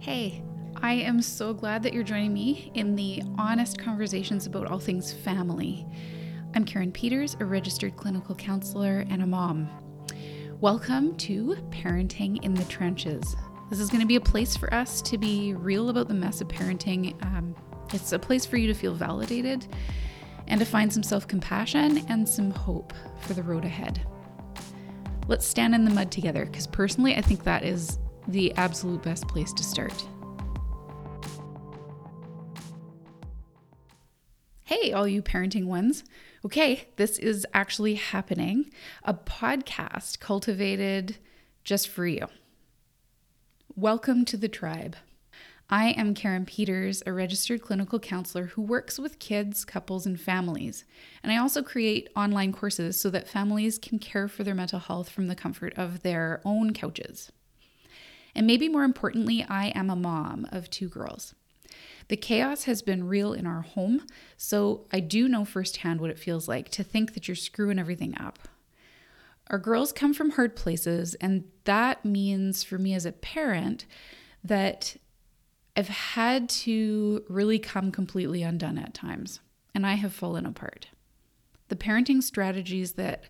Hey, I am so glad that you're joining me in the honest conversations about all things family. I'm Karen Peters, a registered clinical counselor and a mom. Welcome to Parenting in the Trenches. This is going to be a place for us to be real about the mess of parenting. Um, it's a place for you to feel validated and to find some self compassion and some hope for the road ahead. Let's stand in the mud together because personally, I think that is the absolute best place to start. Hey, all you parenting ones. Okay, this is actually happening. A podcast cultivated just for you. Welcome to the tribe. I am Karen Peters, a registered clinical counselor who works with kids, couples, and families. And I also create online courses so that families can care for their mental health from the comfort of their own couches. And maybe more importantly, I am a mom of two girls. The chaos has been real in our home, so I do know firsthand what it feels like to think that you're screwing everything up. Our girls come from hard places, and that means for me as a parent that I've had to really come completely undone at times, and I have fallen apart. The parenting strategies that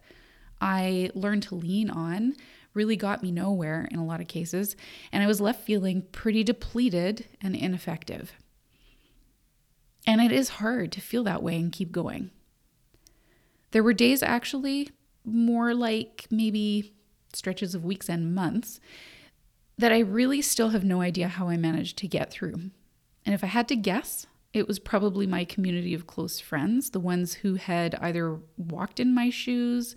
I learned to lean on really got me nowhere in a lot of cases, and I was left feeling pretty depleted and ineffective. And it is hard to feel that way and keep going. There were days, actually, more like maybe stretches of weeks and months, that I really still have no idea how I managed to get through. And if I had to guess, it was probably my community of close friends, the ones who had either walked in my shoes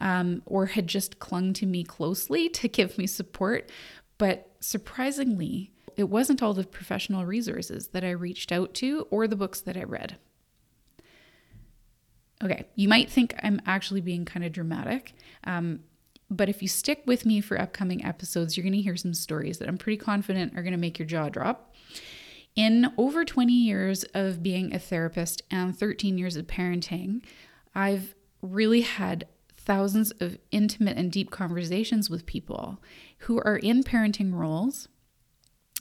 um, or had just clung to me closely to give me support. But surprisingly, it wasn't all the professional resources that I reached out to or the books that I read. Okay, you might think I'm actually being kind of dramatic. Um, but if you stick with me for upcoming episodes, you're going to hear some stories that I'm pretty confident are going to make your jaw drop. In over 20 years of being a therapist and 13 years of parenting, I've really had thousands of intimate and deep conversations with people who are in parenting roles.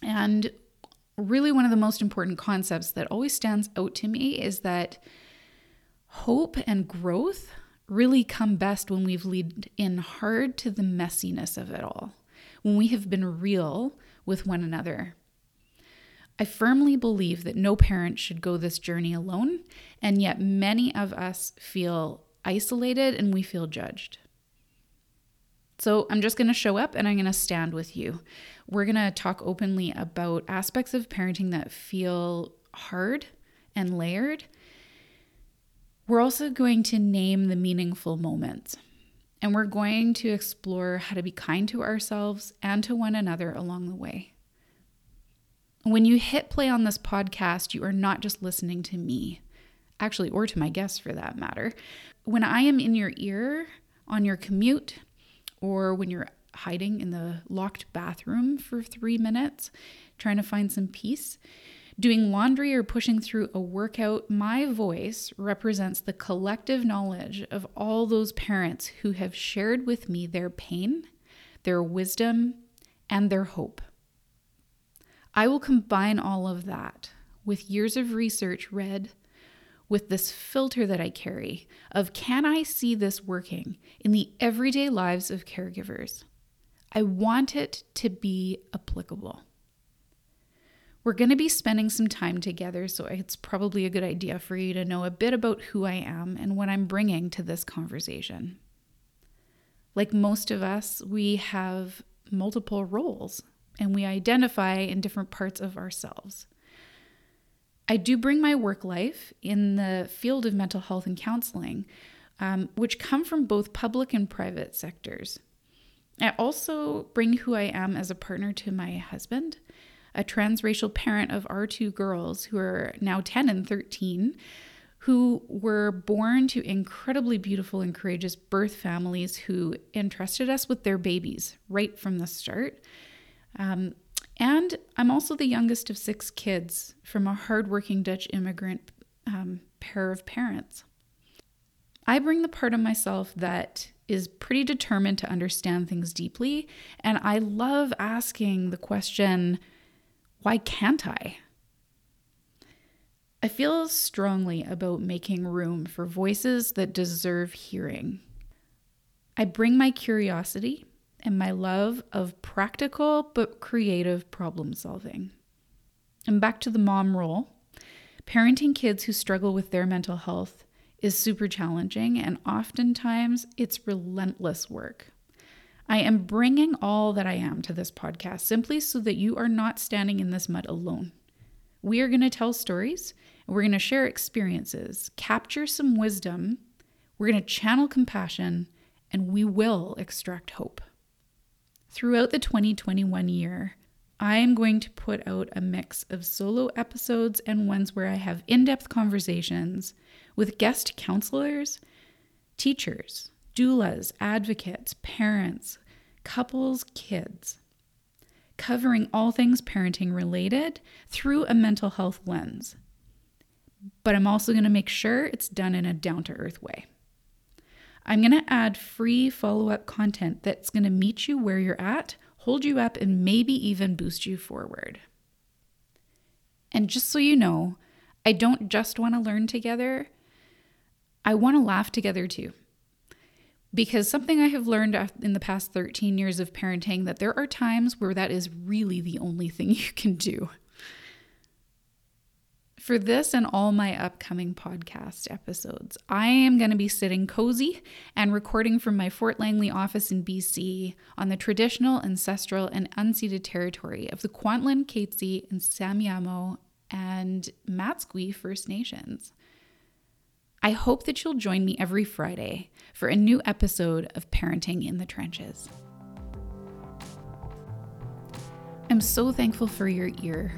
And really, one of the most important concepts that always stands out to me is that hope and growth really come best when we've leaned in hard to the messiness of it all, when we have been real with one another. I firmly believe that no parent should go this journey alone, and yet many of us feel isolated and we feel judged. So I'm just going to show up and I'm going to stand with you. We're going to talk openly about aspects of parenting that feel hard and layered we're also going to name the meaningful moments. And we're going to explore how to be kind to ourselves and to one another along the way. When you hit play on this podcast, you are not just listening to me, actually, or to my guests for that matter. When I am in your ear on your commute, or when you're hiding in the locked bathroom for three minutes, trying to find some peace, Doing laundry or pushing through a workout, my voice represents the collective knowledge of all those parents who have shared with me their pain, their wisdom, and their hope. I will combine all of that with years of research read, with this filter that I carry of can I see this working in the everyday lives of caregivers? I want it to be applicable. We're going to be spending some time together, so it's probably a good idea for you to know a bit about who I am and what I'm bringing to this conversation. Like most of us, we have multiple roles and we identify in different parts of ourselves. I do bring my work life in the field of mental health and counseling, um, which come from both public and private sectors. I also bring who I am as a partner to my husband a transracial parent of our two girls who are now 10 and 13 who were born to incredibly beautiful and courageous birth families who entrusted us with their babies right from the start. Um, and I'm also the youngest of six kids from a hardworking Dutch immigrant um, pair of parents. I bring the part of myself that is pretty determined to understand things deeply, and I love asking the question Why can't I? I feel strongly about making room for voices that deserve hearing. I bring my curiosity and my love of practical but creative problem solving. And back to the mom role, parenting kids who struggle with their mental health is super challenging, and oftentimes it's relentless work. I am bringing all that I am to this podcast simply so that you are not standing in this mud alone. We are going to tell stories, and we're going to share experiences, capture some wisdom, we're going to channel compassion, and we will extract hope. Throughout the 2021 year, I am going to put out a mix of solo episodes and ones where I have in depth conversations with guest counselors, teachers, doulas, advocates, parents, couples, kids, covering all things parenting related through a mental health lens. But I'm also going to make sure it's done in a down to earth way. I'm going to add free follow up content that's going to meet you where you're at, hold you up, and maybe even boost you forward. And just so you know, I don't just want to learn together, I want to laugh together too. Because something I have learned in the past 13 years of parenting that there are times where that is really the only thing you can do. For this and all my upcoming podcast episodes, I am going to be sitting cozy and recording from my Fort Langley office in BC on the traditional, ancestral, and unceded territory of the Kwantlen, Katzie, and Semiahmoo and Matsqui First Nations. I hope that you'll join me every Friday for a new episode of Parenting in the Trenches. I'm so thankful for your ear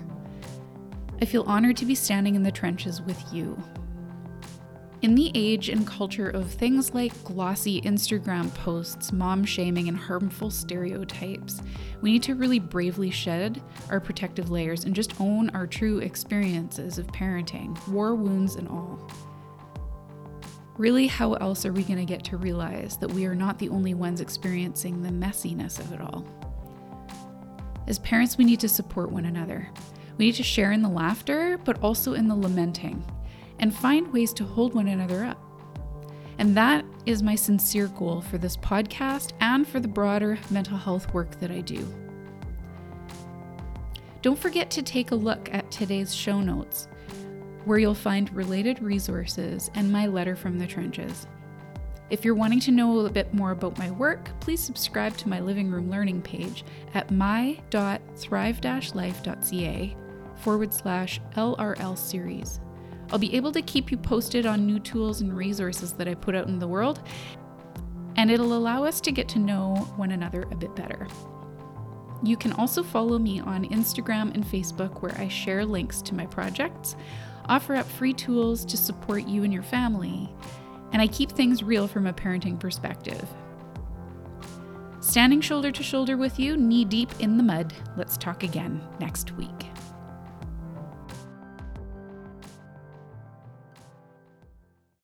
I feel honored to be standing in the trenches with you. In the age and culture of things like glossy Instagram posts, mom shaming, and harmful stereotypes, we need to really bravely shed our protective layers and just own our true experiences of parenting, war wounds and all. Really, how else are we going to get to realize that we are not the only ones experiencing the messiness of it all? As parents, we need to support one another. We need to share in the laughter, but also in the lamenting, and find ways to hold one another up. And that is my sincere goal for this podcast and for the broader mental health work that I do. Don't forget to take a look at today's show notes, where you'll find related resources and my letter from the trenches. If you're wanting to know a bit more about my work, please subscribe to my living room learning page at my.thrive-life.ca forward slash LRL series. I'll be able to keep you posted on new tools and resources that I put out in the world, and it'll allow us to get to know one another a bit better. You can also follow me on Instagram and Facebook, where I share links to my projects, offer up free tools to support you and your family, and I keep things real from a parenting perspective. Standing shoulder to shoulder with you, knee deep in the mud, let's talk again next week.